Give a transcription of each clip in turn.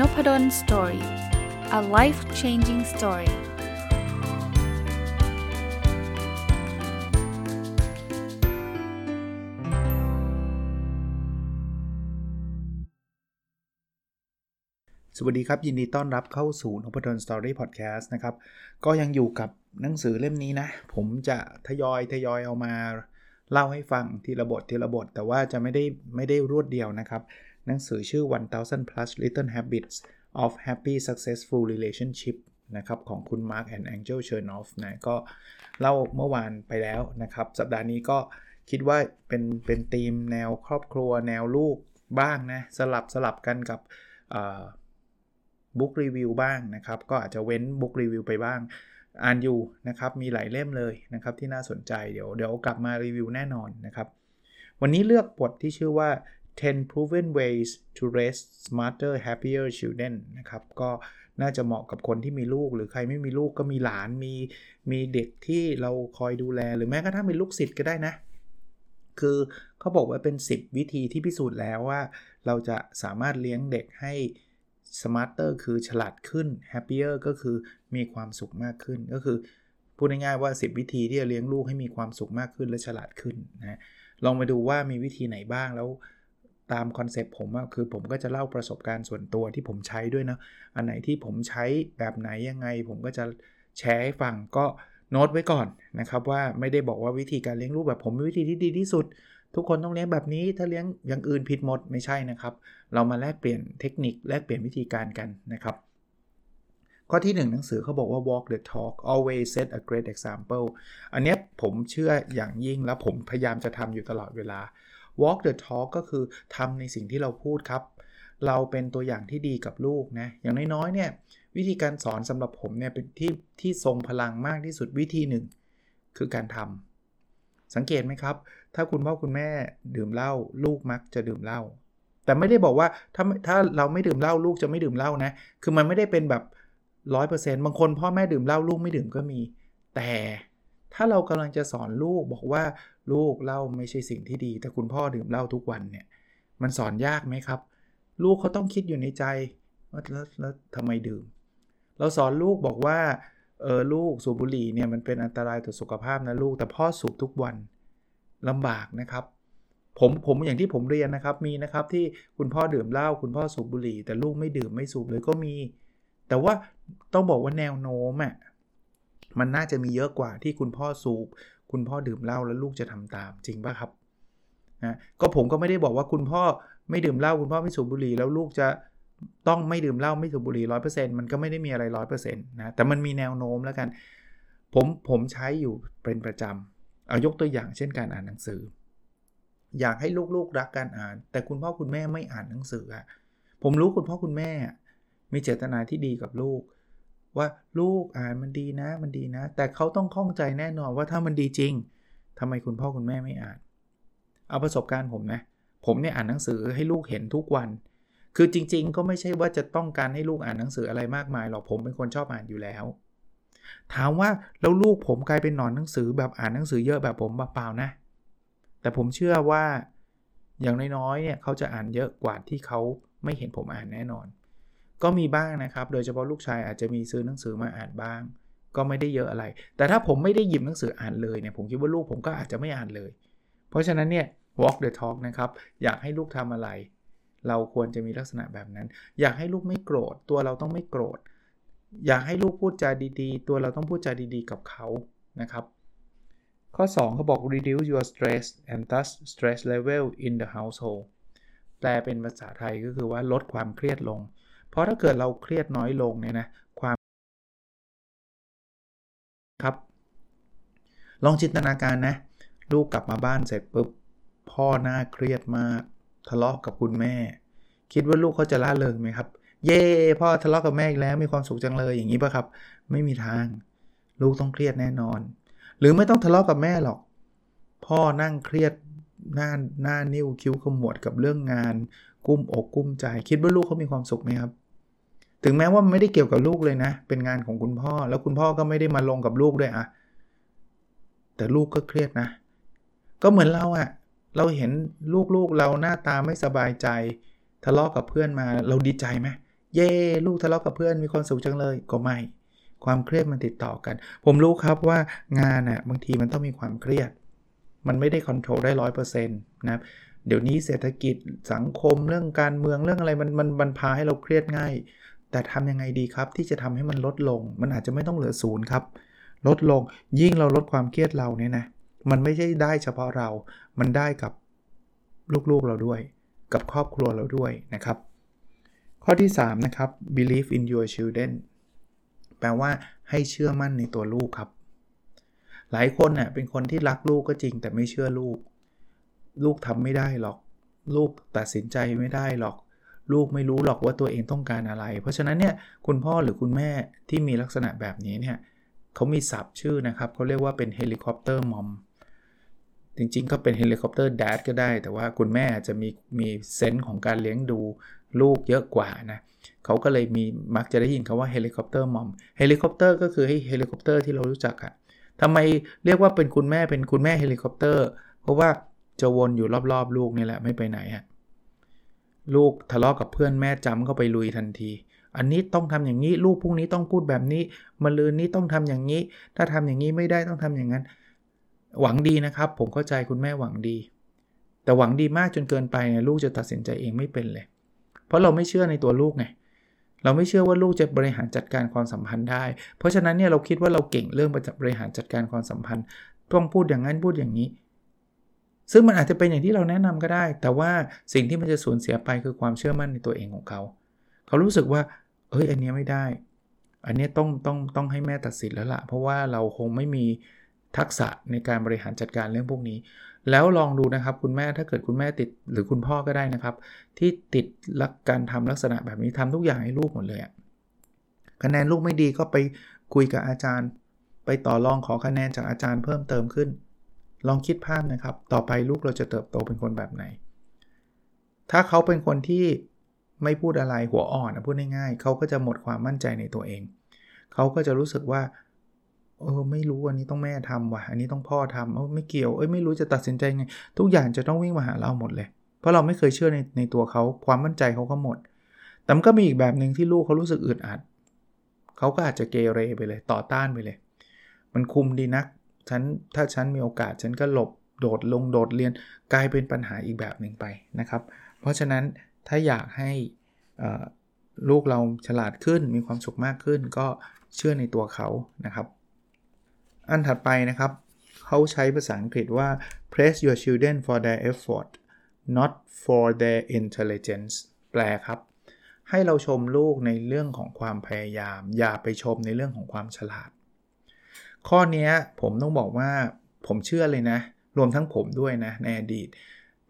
Nopadol Story a life changing story สวัสดีครับ ยินดีต้อนรับเข้าสู่นพดล Story Podcast นะครับ ก็ยังอยู่กับหนังสือเล่มนี้นะ ผมจะทยอยทยอยเอามาเล่าให้ฟังทีละบททีละบท แต่ว่าจะไม่ได้ไม่ได้รวดเดียวนะครับ หนังสือชื่อ 1000 plus little habits of happy successful relationship นะครับของคุณ Mark and Angel Chernoff นะก็เล่าเมื่อวานไปแล้วนะครับ สัปดาห์นี้ก็คิดว่าเป็นเป็นธีมแนวครอบครัวแนวลูกบ้างนะสลับสลับกันกับบุ๊กรีวิวบ้างนะครับ ก็อาจจะเว้นบุ๊กรีวิวไปบ้าง อ่านอยู่นะครับ มีหลายเล่มเลยนะครับที่น่าสนใจเดี๋ยวเดี๋ยวกลับมารีวิวแน่นอนนะครับ วันนี้เลือกบทที่ชื่อว่า 10 proven ways to raise smarter happier children นะครับ ก็น่าจะเหมาะกับคนที่มีลูก หรือใครไม่มีลูกก็มีหลานมีมีเด็กที่เราคอยดูแล หรือแม้กระทั่งเป็นลูกศิษย์ก็ได้นะ คือเขาบอกว่าเป็น 10 วิธีที่พิสูจน์แล้วว่า เราจะสามารถเลี้ยงเด็กให้ smarter คือฉลาดขึ้น happier ก็คือมีความสุขมากขึ้นก็คือพูดง่ายๆว่า 10 วิธีที่จะเลี้ยงลูกให้มีความสุขมากขึ้นและฉลาดขึ้นนะลองมาดูว่ามีวิธีไหนบ้างแล้ว ตามคอนเซปต์ผมว่าคือผมก็จะเล่าประสบการณ์ส่วนตัวที่ผมใช้ด้วยนะอันไหนที่ผมใช้แบบไหนยังไง ผมก็จะแชร์ให้ฟังก็โน้ตไว้ก่อนนะครับว่าไม่ได้บอกว่าวิธีการเลี้ยงลูกแบบผมวิธีที่ดีที่สุด ทุกคนต้องเลี้ยงแบบนี้ ถ้าเลี้ยงอย่างอื่นผิดหมดไม่ใช่นะครับ เรามาแลกเปลี่ยนเทคนิคแลกเปลี่ยนวิธีการกันนะครับข้อที่ 1 หนังสือเขาบอกว่า walk the talk always set a great example อันนี้ผมเชื่ออย่างยิ่งแล้วผมพยายามจะทำอยู่ตลอดเวลา walk the talk ก็คือทำในสิ่งที่เราพูดครับ เราเป็นตัวอย่างที่ดีกับลูกนะ อย่างน้อยๆเนี่ยวิธีการสอนสำหรับผมเนี่ยเป็นที่ที่ทรงพลังมากที่สุดวิธีหนึ่ง คือการทำสังเกตไหมครับ ถ้าคุณพ่อคุณแม่ดื่มเหล้าลูกมักจะดื่มเหล้าแต่ไม่ได้บอกว่าถ้าถ้าเราไม่ดื่มเหล้าลูกจะไม่ดื่มเหล้านะ คือมันไม่ได้เป็นแบบร้อยเปอร์เซนต์บางคนพ่อแม่ดื่มเหล้าลูกไม่ดื่มก็มี แต่ถ้าเรากำลังจะสอนลูกบอกว่า ลูกเหล้าไม่ใช่สิ่งที่ดี แต่คุณพ่อดื่มเหล้าทุกวันเนี่ยมันสอนยากไหมครับ ลูกเขาต้องคิดอยู่ในใจว่าแล้วแล้วทำไมดื่ม เราสอนลูกบอกว่าเออลูกสูบบุหรี่เนี่ยมันเป็นอันตรายต่อสุขภาพนะลูกแต่พ่อสูบทุกวันลำบากนะครับผมผมอย่างที่ผมเรียนนะครับมีนะครับที่คุณพ่อดื่มเหล้าคุณพ่อสูบบุหรี่ แต่ลูกไม่ดื่มไม่สูบเลยก็มี แต่ว่าต้องบอกว่าแนวโน้มอะมันน่าจะมีเยอะกว่าที่คุณพ่อสูบ คุณพ่อดื่มเหล้าแล้วลูกจะทำตามจริงป่ะครับนะก็ผมก็ไม่ได้บอกว่าคุณพ่อไม่ดื่มเหล้าคุณพ่อไม่สูบบุหรี่แล้วลูกจะต้องไม่ดื่มเหล้าไม่สูบบุหรี่ร้อยเปอร์เซ็นต์มันก็ไม่ได้มีอะไรร้อยเปอร์เซ็นต์นะแต่มันมีแนวโน้มแล้วกัน ผมผมใช้อยู่เป็นประจำเอายกตัวอย่างเช่นการอ่านหนังสือ อยากให้ลูกๆรักการอ่าน แต่คุณพ่อคุณแม่ไม่อ่านหนังสืออะผมรู้คุณพ่อคุณแม่มีเจตนาที่ดีกับลูก ว่าลูกอ่านมันดีนะ มันดีนะ แต่เขาต้องข้องใจแน่นอนว่าถ้ามันดีจริงทำไมคุณพ่อคุณแม่ไม่อ่าน เอาประสบการณ์ผมนะ ผมเนี่ยอ่านหนังสือให้ลูกเห็นทุกวัน คือจริง ๆ ก็ไม่ใช่ว่าจะต้องการให้ลูกอ่านหนังสืออะไรมากมายหรอกผมเป็นคนชอบอ่านอยู่แล้ว ถามว่าแล้วลูกผมกลายเป็นหนอนหนังสือแบบอ่านหนังสือเยอะแบบผมเปล่านะ แต่ผมเชื่อว่าอย่างน้อยๆเนี่ยเขาจะอ่านเยอะกว่าที่เขาไม่เห็นผมอ่านแน่นอน ก็มีบ้างนะครับ โดยเฉพาะลูกชายอาจจะมีซื้อหนังสือมาอ่านบ้าง ก็ไม่ได้เยอะอะไร แต่ถ้าผมไม่ได้หยิบหนังสืออ่านเลยเนี่ยผมคิดว่าลูกผมก็อาจจะไม่อ่านเลย เพราะฉะนั้นเนี่ย walk the talk นะครับ อยากให้ลูกทำอะไร เราควรจะมีลักษณะแบบนั้น อยากให้ลูกไม่โกรธ ตัวเราต้องไม่โกรธ อยากให้ลูกพูดจาดีๆ ตัวเราต้องพูดจาดีๆ กับเขานะครับ ข้อ 2เขาบอก reduce your stress and thus stress level in the household แปลเป็นภาษาไทยก็คือว่าลดความเครียดลง ราะถ้าเกิดเราเครียดน้อยลงเนี่ยนะความครับ ลองจินตนาการนะ ลูกกลับมาบ้านเสร็จปุ๊บพ่อหน้าเครียดมาก ทะเลาะกกับคุณแม่ คิดว่าลูกเขาจะล่าเริงไหมครับ เย่พ่อทะเลาะกกับแม่อีกแล้วมีความสุขจังเลยอย่างนี้ป่ะครับ ไม่มีทาง ลูกต้องเครียดแน่นอน หรือไม่ต้องทะเลาะกกับแม่หรอก พ่อนั่งเครียดหน้าหน้านิ้วคิ้วขมวดกับเรื่องงาน กุ้มอกกุ้มใจ คิดว่าลูกเขามีความสุขไหมครับ ถึงแม้ว่าไม่ได้เกี่ยวกับลูกเลยนะ เป็นงานของคุณพ่อ แล้วคุณพ่อก็ไม่ได้มาลงกับลูกด้วยอะแต่ลูกก็เครียดนะ ก็เหมือนเราอะเราเห็นลูกๆเราหน้าตาไม่สบายใจ ทะเลาะกับเพื่อนมา เราดีใจไหมเย่ลูกทะเลาะกับเพื่อนมีความสุขจังเลยก็ไม่ ความเครียดมันติดต่อกัน ผมรู้ครับว่างานน่ะบางทีมันต้องมีความเครียด มันไม่ได้คอนโทรลได้ร้อยเปอร์เซ็นต์นะครับเดี๋ยวนี้เศรษฐกิจสังคมเรื่องการเมืองเรื่องอะไรมันมันมันพาให้เราเครียดง่าย แต่ทำยังไงดีครับที่จะทำให้มันลดลง มันอาจจะไม่ต้องเหลือศูนย์ครับ ลดลงยิ่งเราลดความเครียดเราเนี่ยนะ มันไม่ใช่ได้เฉพาะเรา มันได้กับลูกๆเราด้วย กับครอบครัวเราด้วยนะครับ ข้อที่ 3 นะครับ believe in your children แปลว่าให้เชื่อมั่นในตัวลูกครับ หลายคนเน่ยเป็นคนที่รักลูกก็จริง แต่ไม่เชื่อลูก ลูกทำไม่ได้หรอก ลูกตัดสินใจไม่ได้หรอก ลูกไม่รู้หรอกว่าตัวเองต้องการอะไร เพราะฉะนั้นเนี่ยคุณพ่อหรือคุณแม่ที่มีลักษณะแบบนี้เนี่ยเขามีศัพท์ชื่อนะครับเขาเรียกว่าเป็น helicopter mom จริงๆ ก็เป็น helicopter dad ก็ได้ แต่ว่าคุณแม่จะมีมี sense ของการเลี้ยงดูลูกเยอะกว่านะเขาก็เลยมีมักจะได้ยินคำว่า helicopter mom helicopter ก็คือเฮลิคอปเตอร์ที่เรารู้จักอะทำไมเรียกว่าเป็นคุณแม่เป็นคุณแม่ helicopter เพราะว่าจะวนอยู่รอบๆ ลูกนี่แหละไม่ไปไหนอะ ลูกทะเลาะกับเพื่อนแม่จำเข้าไปลุยทันที อันนี้ต้องทำอย่างนี้ ลูกพรุ่งนี้ต้องพูดแบบนี้มาลืนนี้ต้องทำอย่างนี้ ถ้าทำอย่างนี้ไม่ได้ต้องทำอย่างนั้น หวังดีนะครับ ผมเข้าใจคุณแม่หวังดี แต่หวังดีมากจนเกินไปเนี่ยลูกจะตัดสินใจเองไม่เป็นเลย เพราะเราไม่เชื่อในตัวลูกไงเราไม่เชื่อว่าลูกจะบริหารจัดการความสัมพันธ์ได้ เพราะฉะนั้นเนี่ยเราคิดว่าเราเก่งเรื่องบริหารจัดการความสัมพันธ์ ต้องพูดอย่างนั้นพูดอย่างนี้ ซึ่งมันอาจจะเป็นอย่างที่เราแนะนำก็ได้ แต่ว่าสิ่งที่มันจะสูญเสียไปคือความเชื่อมั่นในตัวเองของเขา เขารู้สึกว่า เอ้ย อันนี้ไม่ได้ อันนี้ต้องต้องต้องให้แม่ตัดสินแล้วละ่ะ เพราะว่าเราคงไม่มีทักษะในการบริหารจัดการเรื่องพวกนี้ แล้วลองดูนะครับคุณแม่ถ้าเกิดคุณแม่ติดหรือคุณพ่อก็ได้นะครับ ที่ติดลักการทำลักษณะแบบนี้ทำทุกอย่างให้ลูกหมดเลยคะแนนลูกไม่ดีก็ไปคุยกับอาจารย์ ไปต่อรองขอคะแนนจากอาจารย์เพิ่มเติมขึ้น ลองคิดภาพนะครับ ต่อไปลูกเราจะเติบโตเป็นคนแบบไหน ถ้าเขาเป็นคนที่ไม่พูดอะไรหัวอ่อนนะพูดง่ายๆเขาก็จะหมดความมั่นใจในตัวเอง เขาก็จะรู้สึกว่าเออไม่รู้อันนี้ต้องแม่ทำว่ะ อันนี้ต้องพ่อทำเออไม่เกี่ยวเอ้ยไม่รู้จะตัดสินใจไง ทุกอย่างจะต้องวิ่งมาหาเราหมดเลย เพราะเราไม่เคยเชื่อในในตัวเขาความมั่นใจเขาก็หมด แต่มันก็มีอีกแบบหนึ่งที่ลูกเขารู้สึกอึดอัดเขาก็อาจจะเกเรไปเลยต่อต้านไปเลย มันคุมดีนัก ฉันถ้าฉันมีโอกาสฉันก็หลบโดดลงโดดเรียนกลายเป็นปัญหาอีกแบบหนึ่งไปนะครับ เพราะฉะนั้นถ้าอยากให้ลูกเราฉลาดขึ้นมีความสุขมากขึ้น ก็เชื่อในตัวเขานะครับ อันถัดไปนะครับ เขาใช้ภาษาอังกฤษว่า praise your children for their effort not for their intelligence แปลครับ ให้เราชมลูกในเรื่องของความพยายาม อย่าไปชมในเรื่องของความฉลาด ข้อนี้ผมต้องบอกว่าผมเชื่อเลยนะ รวมทั้งผมด้วยนะในอดีต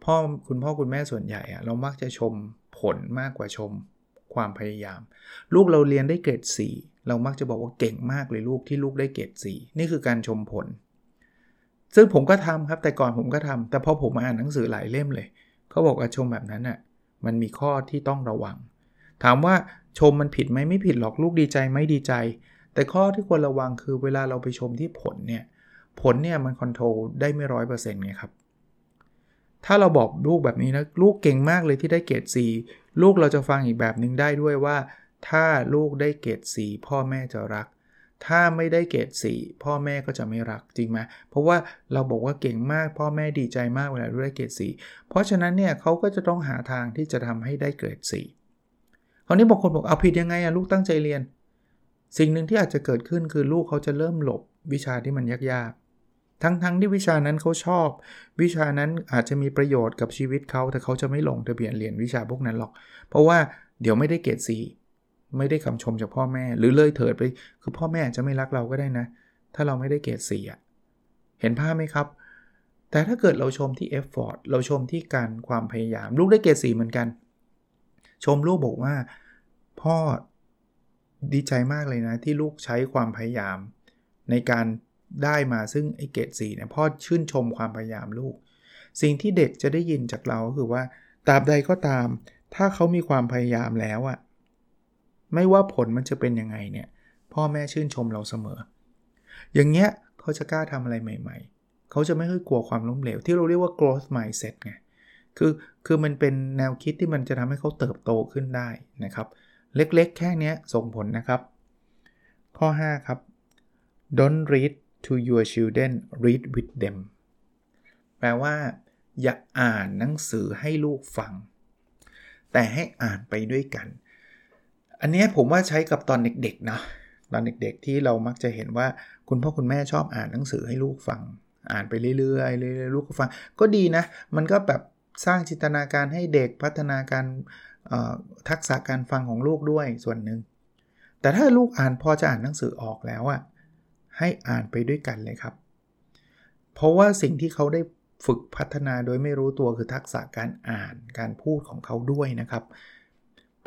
พ่อคุณพ่อคุณแม่ส่วนใหญ่อะเรามักจะชมผลมากกว่าชมความพยายาม ลูกเราเรียนได้เกรด 4 เรามักจะบอกว่าเก่งมากเลยลูกที่ลูกได้เกรด 4 นี่คือการชมผล ซึ่งผมก็ทำครับแต่ก่อนผมก็ทำแต่พอผมมาอ่านหนังสือหลายเล่มเลยเขาบอกว่าชมแบบนั้นอะมันมีข้อที่ต้องระวัง ถามว่าชมมันผิดไหมไม่ผิดหรอกลูกดีใจไม่ดีใจ แต่ข้อที่ควรระวังคือเวลาเราไปชมที่ผลเนี่ย ผลเนี่ยมันคอนโทรลได้ไม่ร้อยเปอร์เซ็นต์ไงครับ ถ้าเราบอกลูกแบบนี้นะ ลูกเก่งมากเลยที่ได้เกรดลูกเราจะฟังอีกแบบหนึ่งได้ด้วยว่า ถ้าลูกได้เกรดสีพ่อแม่จะรัก ถ้าไม่ได้เกรดสีพ่อแม่ก็จะไม่รักจริงไหมเพราะว่าเราบอกว่าเก่งมากพ่อแม่ดีใจมากเวลาลูกได้เกรดสีเพราะฉะนั้นเนี่ยเขาก็จะต้องหาทางที่จะทำให้ได้เกรดสีคราวนี้บางคนบอกเอาผิดยังไงอะลูกตั้งใจเรียน สิ่งหนึ่งที่อาจจะเกิดขึ้นคือลูกเขาจะเริ่มหลบวิชาที่มันยากๆ ทั้งๆทที่วิชานั้นเขาชอบ วิชานั้นอาจจะมีประโยชน์กับชีวิตเขาแต่เขาจะไม่ลงทะเบียนเรียนวิชาพวกนั้นหรอก เพราะว่าเดี๋ยวไม่ได้เกรดสีไม่ได้คำชมจากพ่อแม่ หรือเลยเถิดไป คือพ่อแม่จะไม่รักเราก็ได้นะ ถ้าเราไม่ได้เกรดสีอะเห็นภาพไหมครับ แต่ถ้าเกิดเราชมที่เอฟฟอร์ดเราชมที่การความพยายาม ลูกได้เกรดสีเหมือนกัน ชมลูกบอกว่า พ่อ ดีใจมากเลยนะ ที่ลูกใช้ความพยายาม ในการได้มาซึ่งไอเกรดสีเนี่ยพ่อชื่นชมความพยายามลูก สิ่งที่เด็กจะได้ยินจากเราก็คือว่าตราบใดก็ตาม ถ้าเขามีความพยายามแล้วอะไม่ว่าผลมันจะเป็นยังไงเนี่ยพ่อแม่ชื่นชมเราเสมอ อย่างเงี้ยเขาจะกล้าทำอะไรใหม่ ๆ เขาจะไม่ค่อยกลัวความล้มเหลว ที่เราเรียกว่า growth mindset ไงคือคือมันเป็นแนวคิดที่มันจะทำให้เขาเติบโตขึ้นได้นะครับ เล็กๆ แค่นี้ส่งผลนะครับ ข้อ 5 ครับ don't read to your children read with them แปลว่า อย่าอ่านหนังสือให้ลูกฟัง แต่ให้อ่านไปด้วยกัน อันนี้ผมว่าใช้กับตอนเด็กๆนะตอนเด็กๆ ที่เรามักจะเห็นว่าคุณพ่อคุณแม่ชอบอ่านหนังสือให้ลูกฟัง อ่านไปเรื่อยๆเรื่อยๆลูกก็ฟัง ก็ดีนะ มันก็แบบสร้างจินตนาการให้เด็กพัฒนาการ ทักษะการฟังของลูกด้วยส่วนหนึ่ง แต่ถ้าลูกอ่านพอจะอ่านหนังสือออกแล้วอะให้อ่านไปด้วยกันเลยครับ เพราะว่าสิ่งที่เขาได้ฝึกพัฒนาโดยไม่รู้ตัวคือทักษะการอ่านการพูดของเขาด้วยนะครับ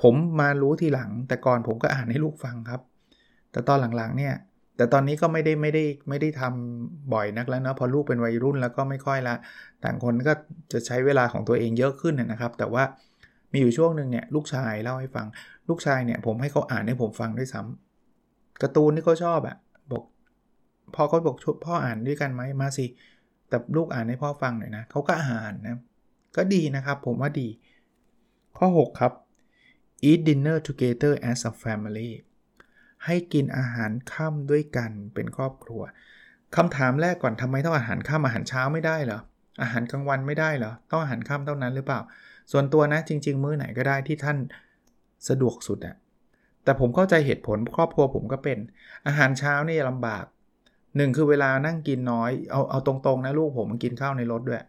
ผมมารู้ทีหลัง แต่ก่อนผมก็อ่านให้ลูกฟังครับ แต่ตอนหลังๆเนี่ยแต่ตอนนี้ก็ไม่ได้ไม่ได้ไม่ได้ทำบ่อยนักแล้วนะพอลูกเป็นวัยรุ่นแล้วก็ไม่ค่อยละ ต่างคนก็จะใช้เวลาของตัวเองเยอะขึ้นนะครับ แต่ว่า มีอยู่ช่วงหนึ่งเนี่ยลูกชายเล่าให้ฟัง ลูกชายเนี่ยผมให้เขาอ่านให้ผมฟังด้วยซ้ำการ์ตูนที่เขาชอบอะบอกพ่อเขาบอกพ่ออ่านด้วยกันไหมมาสิแต่ลูกอ่านให้พ่อฟังหน่อยนะเขาก็อ่านนะก็ดีนะครับผมว่าดี ข้อ 6 ครับ eat dinner together as a family ให้กินอาหารค่ำด้วยกันเป็นครอบครัวคำถามแรกก่อนทำไมต้องอาหารค่ำอาหารเช้าไม่ได้เหรออาหารกลางวันไม่ได้เหรอต้องอาหารค่ำเท่านั้นหรือเปล่า ส่วนตัวนะจริง ๆ มื้อไหนก็ได้ที่ท่านสะดวกสุดอะแต่ผมเข้าใจเหตุผลครอบครัวผมก็เป็น อาหารเช้านี่ลำบากหนึ่งคือเวลานั่งกินน้อยเอาเอาตรงๆนะลูกผมมันกินข้าวในรถด้วย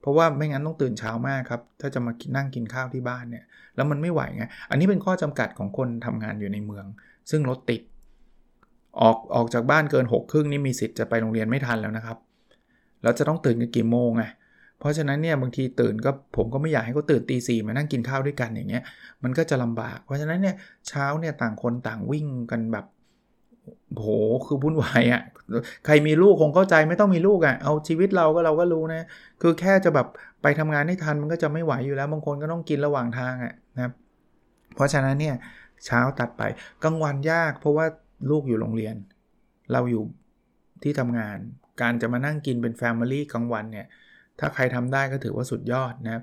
เพราะว่าไม่งั้นต้องตื่นเช้ามากครับ ถ้าจะมานั่งกินข้าวที่บ้านเนี่ย แล้วมันไม่ไหวไงอันนี้เป็นข้อจำกัดของคนทำงานอยู่ในเมือง ซึ่งรถติด ออกออกจากบ้านเกิน6กครึ่งนี่มีสิทธิ์จะไปโรงเรียนไม่ทันแล้วนะครับแล้วจะต้องตื่นกันกี่โมงไง เพราะฉะนั้นเนี่ยบางทีตื่นก็ผมก็ไม่อยากให้เขาตื่นตีสี่มานั่งกินข้าวด้วยกันอย่างเงี้ยมันก็จะลำบาก เพราะฉะนั้นเนี่ยเช้าเนี่ยต่างคนต่างวิ่งกันแบบโหคือวุ่นวายอะ่ะใครมีลูกคงเข้าใจไม่ต้องมีลูกอะ่ะเอาชีวิตเราก็เราก็รู้นะคือแค่จะแบบไปทำงานให้ทันมันก็จะไม่ไหวอยู่แล้วบางคนก็ต้องกินระหว่างทางอะ่ะนะครับเพราะฉะนั้นเนี่ยเช้าตัดไปกลางวันยาก เพราะว่าลูกอยู่โรงเรียน เราอยู่ที่ทำงาน การจะมานั่งกินเป็นแฟมิลี่กลางวันเนี่ย ถ้าใครทำได้ก็ถือว่าสุดยอดนะครับ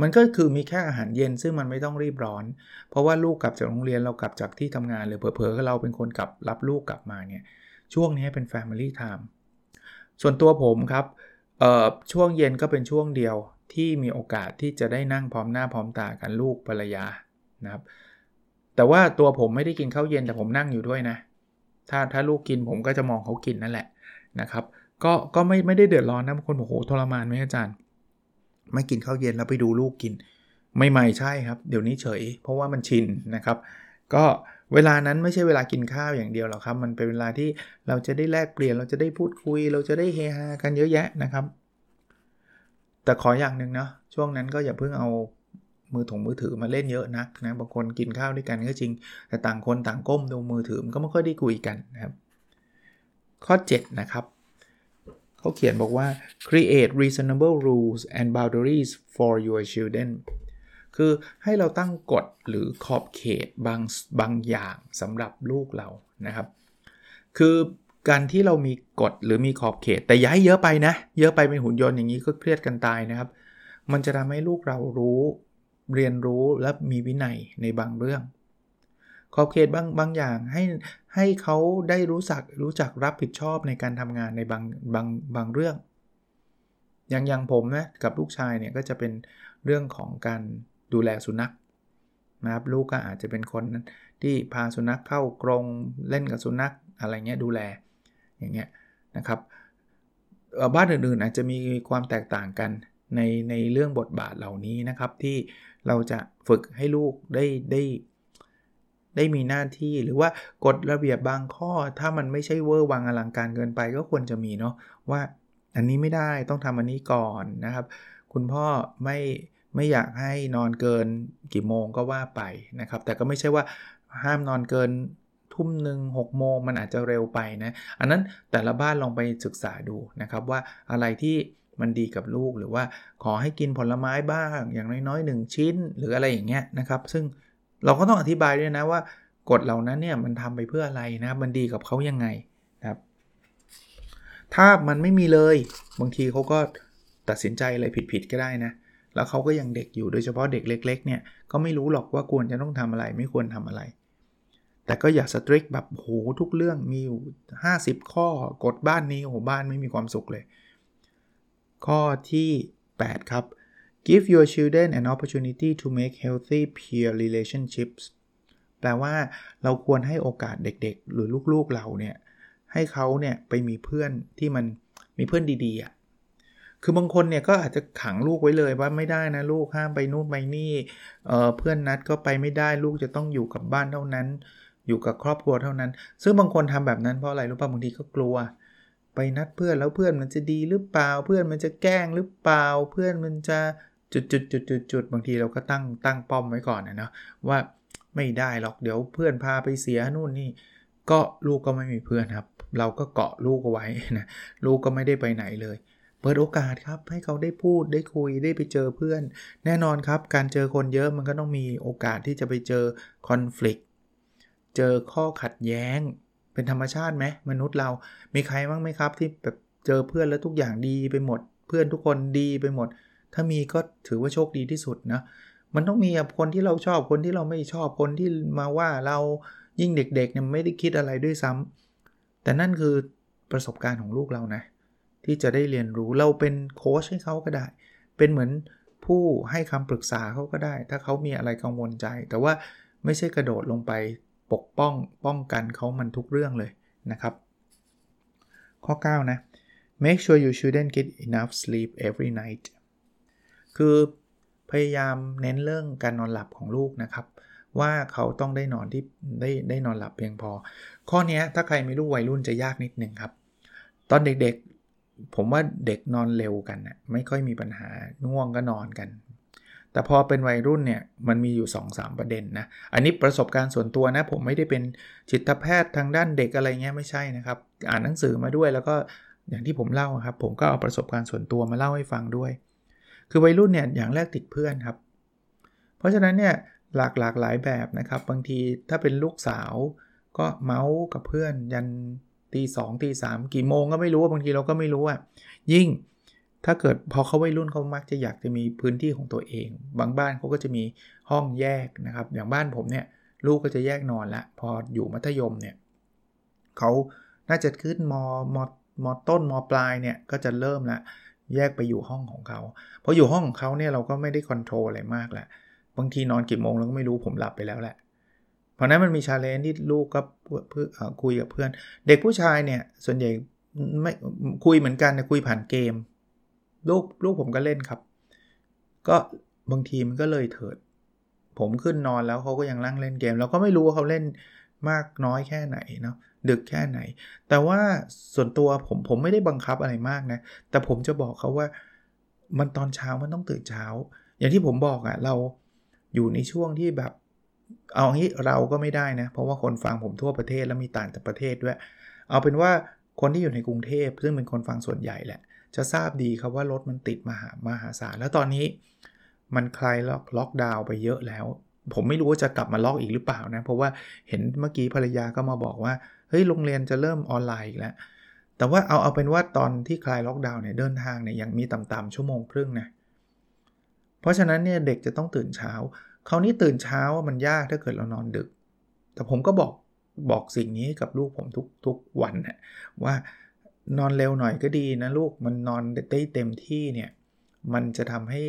มันก็คือมีแค่อาหารเย็นซึ่งมันไม่ต้องรีบร้อน เพราะว่าลูกกลับจากโรงเรียนเรากลับจากที่ทำงานหรือเผลอๆเราเป็นคนกลับรับลูกกลับมาเนี่ยช่วงนี้เป็น Family Time ส่วนตัวผมครับช่วงเย็นก็เป็นช่วงเดียวที่มีโอกาสที่จะได้นั่งพร้อมหน้าพร้อมตากันลูกภรรยานะครับแต่ว่าตัวผมไม่ได้กินข้าวเย็นแต่ผมนั่งอยู่ด้วยนะ ถ้าถ้าลูกกินผมก็จะมองเขากินนั่นแหละนะครับ ก็ก็ไม่ไม่ได้เดือดร้อนนะบางคนบอกโอ้โหทรมานไหมอาจารย์ ไม่กินข้าวเย็นแล้วไปดูลูกกิน ไม่ไม่ใช่ครับ เดี๋ยวนี้เฉย เพราะว่ามันชินนะครับ ก็เวลานั้นไม่ใช่เวลากินข้าวอย่างเดียวหรอกครับ มันเป็นเวลาที่เราจะได้แลกเปลี่ยนเราจะได้พูดคุย เราจะได้เฮฮากันเยอะแยะนะครับ แต่ขออย่างหนึ่งนะช่วงนั้นก็อย่าเพิ่งเอามือถงมือถือมาเล่นเยอะนักนะบางคนกินข้าวด้วยกันก็จริง แต่ต่างคนต่างก้มดูมือถือมันก็ไม่ค่อยได้คุยกันนะครับ ข้อ 7 นะครับ เขาเขียนบอกว่า create reasonable rules and boundaries for your children คือให้เราตั้งกฎหรือขอบเขตบางบางอย่างสำหรับลูกเรานะครับ คือการที่เรามีกฎหรือมีขอบเขต แต่ย้ายเยอะไปนะ เยอะไปเป็นหุ่นยนต์อย่างนี้ก็เครียดกันตายนะครับ มันจะทำให้ลูกเรารู้เรียนรู้และมีวินัยในบางเรื่อง ขอบเขตบางบางอย่างให้ให้เขาได้รู้สักรู้จักรับผิดชอบในการทำงานในบางบางบางเรื่อง อย่างอย่างผมนะกับลูกชายเนี่ยก็จะเป็นเรื่องของการดูแลสุนัขนะครับลูกก็อาจจะเป็นคนที่พาสุนัขเข้ากรงเล่นกับสุนัขอะไรเงี้ยดูแลอย่างเงี้ยนะครับบ้านอื่นๆอาจจะมีความแตกต่างกันในในเรื่องบทบาทเหล่านี้นะครับที่เราจะฝึกให้ลูกได้ได้ ได้มีหน้าที่หรือว่ากฎระเบียบบางข้อ ถ้ามันไม่ใช่เวอร์วังอลังการเกินไปก็ควรจะมีเนาะว่าอันนี้ไม่ได้ต้องทำอันนี้ก่อนนะครับ คุณพ่อไม่ไม่อยากให้นอนเกินกี่โมงก็ว่าไปนะครับ แต่ก็ไม่ใช่ว่าห้ามนอนเกินทุ่มหนึ่งหกโมงมันอาจจะเร็วไปนะ อันนั้นแต่ละบ้านลองไปศึกษาดูนะครับว่าอะไรที่มันดีกับลูกหรือว่าขอให้กินผลไม้บ้างอย่างน้อยๆ1ชิ้น หรืออะไรอย่างเงี้ยนะครับ ซึ่ง เราก็ต้องอธิบายด้วยนะว่ากฎเหล่านั้นเนี่ยมันทำไปเพื่ออะไรนะมันดีกับเขายังไงนะครับ ถ้ามันไม่มีเลยบางทีเขาก็ตัดสินใจอะไรผิดๆก็ได้นะ แล้วเขาก็ยังเด็กอยู่โดยเฉพาะเด็กเล็ก ๆ เนี่ยก็ไม่รู้หรอกว่าควรจะต้องทำอะไรไม่ควรทำอะไร แต่ก็อย่าสตริกแบบโหทุกเรื่องมีอยู่50 ข้อกฎบ้านนี้โอ้โหบ้านไม่มีความสุขเลย ข้อที่ 8 ครับ give your children an opportunity to make healthy peer relationships แปลว่าเราควรให้โอกาสเด็กๆ หรือลูกๆเราเนี่ย ให้เขาเนี่ยไปมีเพื่อนที่มันมีเพื่อนดีๆอะคือบางคนเนี่ยก็อาจจะขังลูกไว้เลยว่าไม่ได้นะลูกห้ามไปนู่นไปนี่เเพื่อนนัดก็ไปไม่ได้ลูกจะต้องอยู่กับบ้านเท่านั้น อยู่กับครอบครัวเท่านั้น ซึ่งบางคนทำแบบนั้นเพราะอะไรรู้ป่ะบางทีก็กลัว ไปนัดเพื่อนแล้วเพื่อนมันจะดีหรือเปล่า เพื่อนมันจะแกล้งหรือเปล่า เพื่อนมันจะ จุดจุดจุดจุดจุดบางทีเราก็ตั้งตั้งป้อมไว้ก่อนนะเนาะว่าไม่ได้หรอกเดี๋ยวเพื่อนพาไปเสียนู่นนี่ ก็ลูกก็ไม่มีเพื่อนครับ เราก็เกาะลูกเอาไว้นะลูกก็ไม่ได้ไปไหนเลย เปิดโอกาสครับให้เขาได้พูดได้คุยได้ไปเจอเพื่อน แน่นอนครับ การเจอคนเยอะมันก็ต้องมีโอกาสที่จะไปเจอคอน FLICT เจอข้อขัดแย้ง เป็นธรรมชาติไหมมนุษย์เรา มีใครบ้างไหมครับที่แบบเจอเพื่อนแล้วทุกอย่างดีไปหมด เพื่อนทุกคนดีไปหมด ถ้ามีก็ถือว่าโชคดีที่สุดนะ มันต้องมีคนที่เราชอบคนที่เราไม่ชอบคนที่มาว่าเรายิ่งเด็กๆเนี่ยไม่ได้คิดอะไรด้วยซ้ำแต่นั่นคือประสบการณ์ของลูกเรานะ ที่จะได้เรียนรู้เราเป็นโค้ชให้เขาก็ได้ เป็นเหมือนผู้ให้คำปรึกษาเขาก็ได้ ถ้าเขามีอะไรกังวลใจ แต่ว่าไม่ใช่กระโดดลงไปปกป้องป้องกันเขามันทุกเรื่องเลยนะครับ ข้อ 9 นะ make sure you shouldn't get enough sleep every night คือพยายามเน้นเรื่องการนอนหลับของลูกนะครับ ว่าเขาต้องได้นอนที่ได้ได้นอนหลับเพียงพอ ข้อนี้ถ้าใครไม่รู้วัยรุ่นจะยากนิดนึงครับ ตอนเด็กๆผมว่าเด็กนอนเร็วกันนะไม่ค่อยมีปัญหาง่วงก็นอนกัน แต่พอเป็นวัยรุ่นเนี่ยมันมีอยู่ 2-3 ประเด็นนะอันนี้ประสบการณ์ส่วนตัวนะ ผมไม่ได้เป็นจิตแพทย์ทางด้านเด็กอะไรเงี้ยไม่ใช่นะครับ อ่านหนังสือมาด้วยแล้วก็อย่างที่ผมเล่าครับ ผมก็เอาประสบการณ์ส่วนตัวมาเล่าให้ฟังด้วย คือวัยรุ่นเนี่ยอย่างแรกติดเพื่อนครับ เพราะฉะนั้นเนี่ยหลากหลากหลายแบบนะครับ บางทีถ้าเป็นลูกสาวก็เมาส์กับเพื่อน ยันตีสองตีสามกี่โมงก็ไม่รู้บางทีเราก็ไม่รู้อะยิ่งถ้าเกิดพอเขาวัยรุ่นเขามักจะอยากจะมีพื้นที่ของตัวเอง บางบ้านเขาก็จะมีห้องแยกนะครับ อย่างบ้านผมเนี่ยลูกก็จะแยกนอนละ พออยู่มัธยมเนี่ยเขาน่าจะขึ้นมมมต้นมปลายเนี่ยก็จะเริ่มละ แยกไปอยู่ห้องของเขาเพราะอยู่ห้องของเขาเนี่ยเราก็ไม่ได้ control อะไรมากแหละ บางทีนอนกี่โมงเราก็ไม่รู้ผมหลับไปแล้วแหละ เพราะนั้นมันมี challenge ที่ลูกก็เพื่อคุยกับเพื่อน เด็กผู้ชายเนี่ยส่วนใหญ่ไม่คุยเหมือนกันนะคุยผ่านเกม ลูกลูกผมก็เล่นครับ ก็บางทีมันก็เลยเถิด ผมขึ้นนอนแล้วเขาก็ยังนั่งเล่นเกม เราก็ไม่รู้ว่าเขาเล่น มากน้อยแค่ไหนเนาะดึกแค่ไหน แต่ว่าส่วนตัวผมผมไม่ได้บังคับอะไรมากนะ แต่ผมจะบอกเขาว่ามันตอนเช้ามันต้องตื่นเช้า อย่างที่ผมบอกอะ่ะเราอยู่ในช่วงที่แบบ เอางี้เราก็ไม่ได้นะ เพราะว่าคนฟังผมทั่วประเทศแล้วมีต่างประเทศด้วย เอาเป็นว่าคนที่อยู่ในกรุงเทพซึ่งเป็นคนฟังส่วนใหญ่แหละ จะทราบดีครับว่ารถมันติดมหามหาศาลแล้วตอนนี้ มันคลายล็อกล็อกดาวน์ไปเยอะแล้ว ผมไม่รู้ว่าจะกลับมาล็อกอีกหรือเปล่านะ เพราะว่าเห็นเมื่อกี้ภรรยาก็มาบอกว่า เฮ้ย โรงเรียนจะเริ่มออนไลน์อีกแล้ว แต่ว่าเอาเอาเป็นว่าตอนที่คลายล็อกดาวน์เนี่ยเดินทางเนี่ยยังมีต่ำๆชั่วโมงครึ่งนะ เพราะฉะนั้นเนี่ยเด็กจะต้องตื่นเช้า คราวนี้ตื่นเช้ามันยากถ้าเกิดเรานอนดึก แต่ผมก็บอกบอกสิ่งนี้กับลูกผมทุกทุกวันนะว่านอนเร็วหน่อยก็ดีนะลูกมันนอนได้เต็มที่เนี่ยมันจะทำให้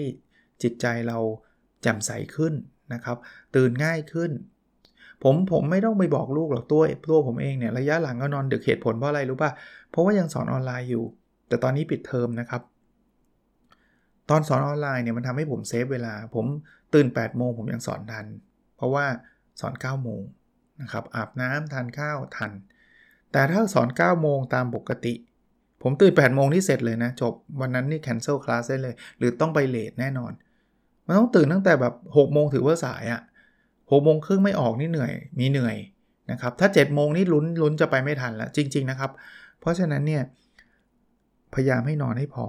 จิตใจเราแจ่มใสขึ้น นะครับตื่นง่ายขึ้น ผมผมไม่ต้องไปบอกลูกหรอกตัวตัวผมเองเนี่ยระยะหลังก็นอนดึกเหตุผลเพราะอะไรรู้ป่ะเพราะว่ายังสอนออนไลน์อยู่ แต่ตอนนี้ปิดเทอมนะครับ ตอนสอนออนไลน์เนี่ยมันทำให้ผม save เวลา ผมตื่น8โมงผมยังสอนทัน เพราะว่าสอน9โมงนะครับอาบน้ำทานข้าวทัน แต่ถ้าสอน9โมงตามปกติผมตื่น8โมงที่เสร็จเลยนะ จบวันนั้นนี่ cancel class ได้เลย หรือต้องไปเลทแน่นอน มันต้องตื่นตั้งแต่แบบ6โมงถือว่าสายอะ่ะหกโมงครึ่งไม่ออกนี่เหนื่อย มีเหนื่อยนะครับ ถ้า7จ็ดโมงนี่ลุ้นลุ้นจะไปไม่ทันแล้วจริง ๆนะครับ เพราะฉะนั้นเนี่ยพยายามให้นอนให้พอ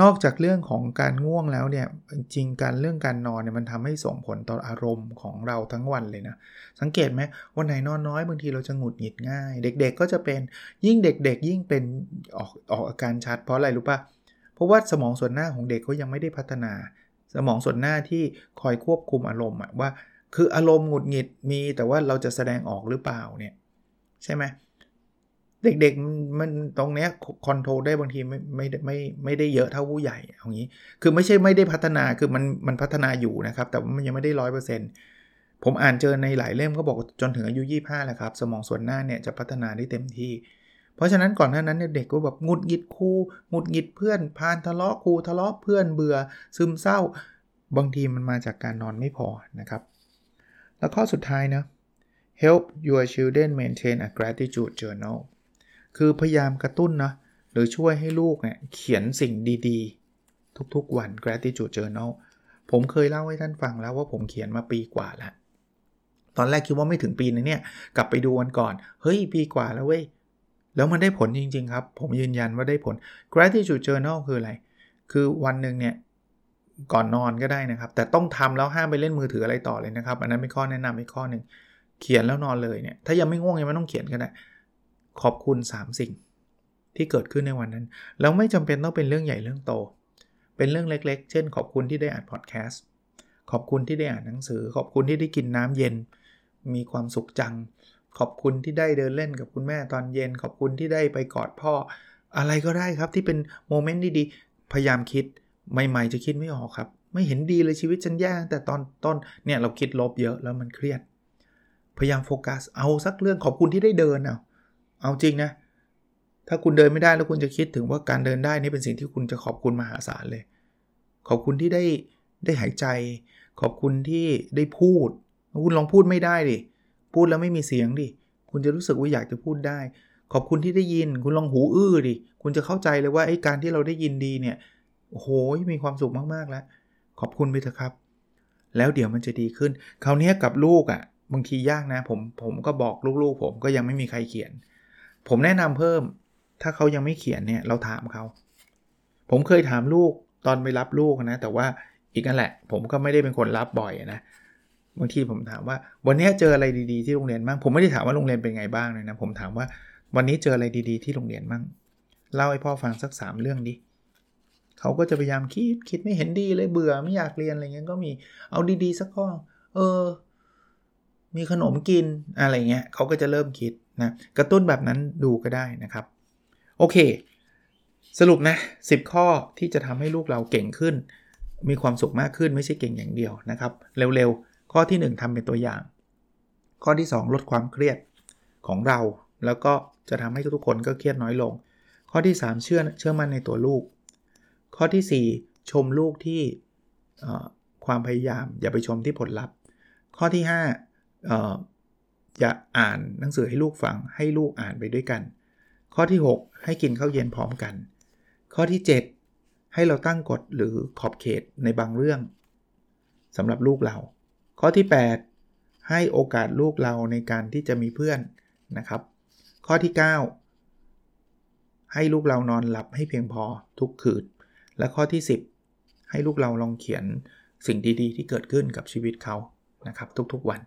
นอกจากเรื่องของการง่วงแล้วเนี่ย จริงการเรื่องการนอนเนี่ยมันทำให้ส่งผลต่ออารมณ์ของเราทั้งวันเลยนะ สังเกตไหมวันไหนนอนน้อยบางทีเราจะหงุดหงิดง่าย เด็กๆก็จะเป็นยิ่งเด็ก ๆ ยิ่งเป็นออกออกอาการชัด เพราะอะไรรู้ปะเพราะว่าสมองส่วนหน้าของเด็กเขายังไม่ได้พัฒนา สมองส่วนหน้าที่คอยควบคุมอารมณ์ว่า คืออารมณ์หงุดหงิดมีแต่ว่าเราจะแสดงออกหรือเปล่าเนี่ยใช่ไหมเด็กๆมันตรงเนี้ยคอนโทรลได้บางทีไม่ไม่ไม่ไม่ได้เยอะเท่าผู้ใหญ่เอางี้ คือไม่ใช่ไม่ได้พัฒนาคือมันมันพัฒนาอยู่นะครับ แต่ว่ามันยังไม่ได้ร้อยเปอร์เซ็นต์ผมอ่านเจอในหลายเล่มเขาบอกจนถึงอายุ 25แล้วครับ สมองส่วนหน้าเนี่ยจะพัฒนาได้เต็มที่ เพราะฉะนั้นก่อนหน้านั้นเด็กก็แบบงุดหงิดครูงุดหงิดเพื่อนพานทะเลาะครูทะเลาะเพื่อนเบื่อซึมเศร้า บางทีมันมาจากการนอนไม่พอนะครับ แล้วข้อสุดท้ายนะ help your children maintain a gratitude journal คือพยายามกระตุ้นนะหรือช่วยให้ลูกเนี่ยเขียนสิ่งดีๆ ทุกๆวัน gratitude journal ผมเคยเล่าให้ท่านฟังแล้วว่าผมเขียนมาปีกว่าแล้วตอนแรกคิดว่าไม่ถึงปีนะเนี่ย กลับไปดูวันก่อน เฮ้ยปีกว่าแล้วเว้ย แล้วมันได้ผลจริง ๆ ครับ ผมยืนยันว่าได้ผล gratitude journal คืออะไร คือวันหนึ่งเนี่ย ก่อนนอนก็ได้นะครับ แต่ต้องทำแล้วห้ามไปเล่นมือถืออะไรต่อเลยนะครับ อันนั้นเป็นข้อแนะนำอีกข้อหนึ่งเขียนแล้วนอนเลยเนี่ย ถ้ายังไม่ง่วงยังไม่ต้องเขียนก็ได้ ขอบคุณ 3 สิ่ง ที่เกิดขึ้นในวันนั้น แล้วไม่จำเป็นต้องเป็นเรื่องใหญ่เรื่องโต เป็นเรื่องเล็ก ๆ เช่น ขอบคุณที่ได้อ่านพอดแคสต์ ขอบคุณที่ได้อ่านหนังสือ ขอบคุณที่ได้กินน้ำเย็น มีความสุขจัง ขอบคุณที่ได้เดินเล่นกับคุณแม่ตอนเย็น ขอบคุณที่ได้ไปกอดพ่อ อะไรก็ได้ครับที่เป็นโมเมนต์ดีๆ พยายามคิดใหม่ๆจะคิดไม่ออกครับ ไม่เห็นดีเลยชีวิตฉันแย่แต่ตอนต้นเนี่ยเราคิดลบเยอะแล้วมันเครียด พยายามโฟกัสเอาสักเรื่องขอบคุณที่ได้เดินเอาเอาจริงนะ ถ้าคุณเดินไม่ได้แล้วคุณจะคิดถึงว่าการเดินได้นี่เป็นสิ่งที่คุณจะขอบคุณมหาศาลเลย ขอบคุณที่ได้ได้หายใจ ขอบคุณที่ได้พูด คุณลองพูดไม่ได้ดิ พูดแล้วไม่มีเสียงดิ คุณจะรู้สึกว่าอยากจะพูดได้ ขอบคุณที่ได้ยิน คุณลองหูอื้อดิ คุณจะเข้าใจเลยว่าไอ้การที่เราได้ยินดีเนี่ยโอ้โหมีความสุขมากๆแล้ว ขอบคุณไปเถอะครับ แล้วเดี๋ยวมันจะดีขึ้น คราวนี้กับลูกอะ่ะ บางทียากนะ ผมผมก็บอกลูกๆ ผมก็ยังไม่มีใครเขียน ผมแนะนำเพิ่ม ถ้าเขายังไม่เขียนเนี่ยเราถามเขา ผมเคยถามลูกตอนไปรับลูกนะ แต่ว่าอีกนั่นแหละ ผมก็ไม่ได้เป็นคนรับบ่อยนะ บางทีผมถามว่า วันนี้เจออะไรดีๆที่โรงเรียนบ้างผมไม่ได้ถามว่าโรงเรียนเป็นไงบ้างเลยนะ ผมถามว่าวันนี้เจออะไรดีๆที่โรงเรียนบ้างเล่าให้พ่อฟังสัก 3 เรื่องดิเขาก็จะพยายามคิดคิดไม่เห็นดีเลยเบื่อไม่อยากเรียนอะไรเงี้ยก็มีเอาดีๆสักข้อเออ มีขนมกินอะไรเงี้ยเขาก็จะเริ่มคิดนะกระตุ้นแบบนั้นดูก็ได้นะครับ โอเค สรุปนะ 10 ข้อที่จะทำให้ลูกเราเก่งขึ้น มีความสุขมากขึ้นไม่ใช่เก่งอย่างเดียวนะครับ เร็วๆ ข้อที่ 1ทำเป็นตัวอย่าง ข้อที่ 2 ลดความเครียดของเรา แล้วก็จะทำให้ทุกคนก็เครียดน้อยลง ข้อที่ 3 เชื่อเชื่อมั่นในตัวลูก ข้อที่ 4 ชมลูกที่ความพยายาม อย่าไปชมที่ผลลัพธ์ ข้อที่5อย่าอ่านหนังสือให้ลูกฟังให้ลูกอ่านไปด้วยกัน ข้อที่ 6 ให้กินข้าวเย็นพร้อมกัน ข้อที่ 7 ให้เราตั้งกฎหรือขอบเขตในบางเรื่องสำหรับลูกเรา ข้อที่ 8 ให้โอกาสลูกเราในการที่จะมีเพื่อนนะครับ ข้อที่ 9 ให้ลูกเรานอนหลับให้เพียงพอทุกคืนและข้อที่ 10 ให้ลูกเราลองเขียนสิ่งดีๆ ที่เกิดขึ้นกับชีวิตเขานะครับ ทุกๆวัน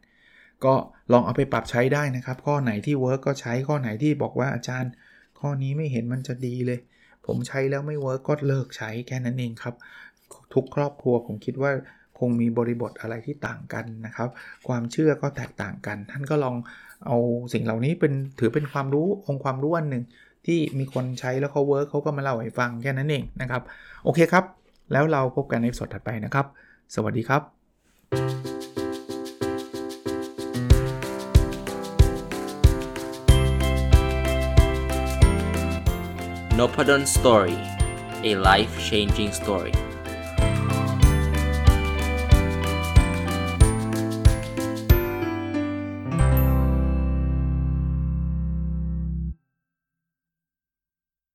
ก็ลองเอาไปปรับใช้ได้นะครับ ข้อไหนที่ work ก็ใช้ข้อไหนที่บอกว่าอาจารย์ ข้อนี้ไม่เห็นมันจะดีเลย ผมใช้แล้วไม่ work ก็เลิกใช้แค่นั้นเองครับ ทุกครอบครัวผมคิดว่า คงมีบริบทอะไรที่ต่างกันนะครับ ความเชื่อก็แตกต่างกัน ท่านก็ลองเอาสิ่งเหล่านี้เป็นถือเป็นความรู้องค์ความรู้อันหนึ่งที่มีคนใช้แล้วเขา work เขาก็มาเล่าให้ฟังแค่นั้นเองนะครับ โอเคครับ แล้วเราพบกันในสดถัดไปนะครับ สวัสดีครับ n o p a d o n Story a life changing story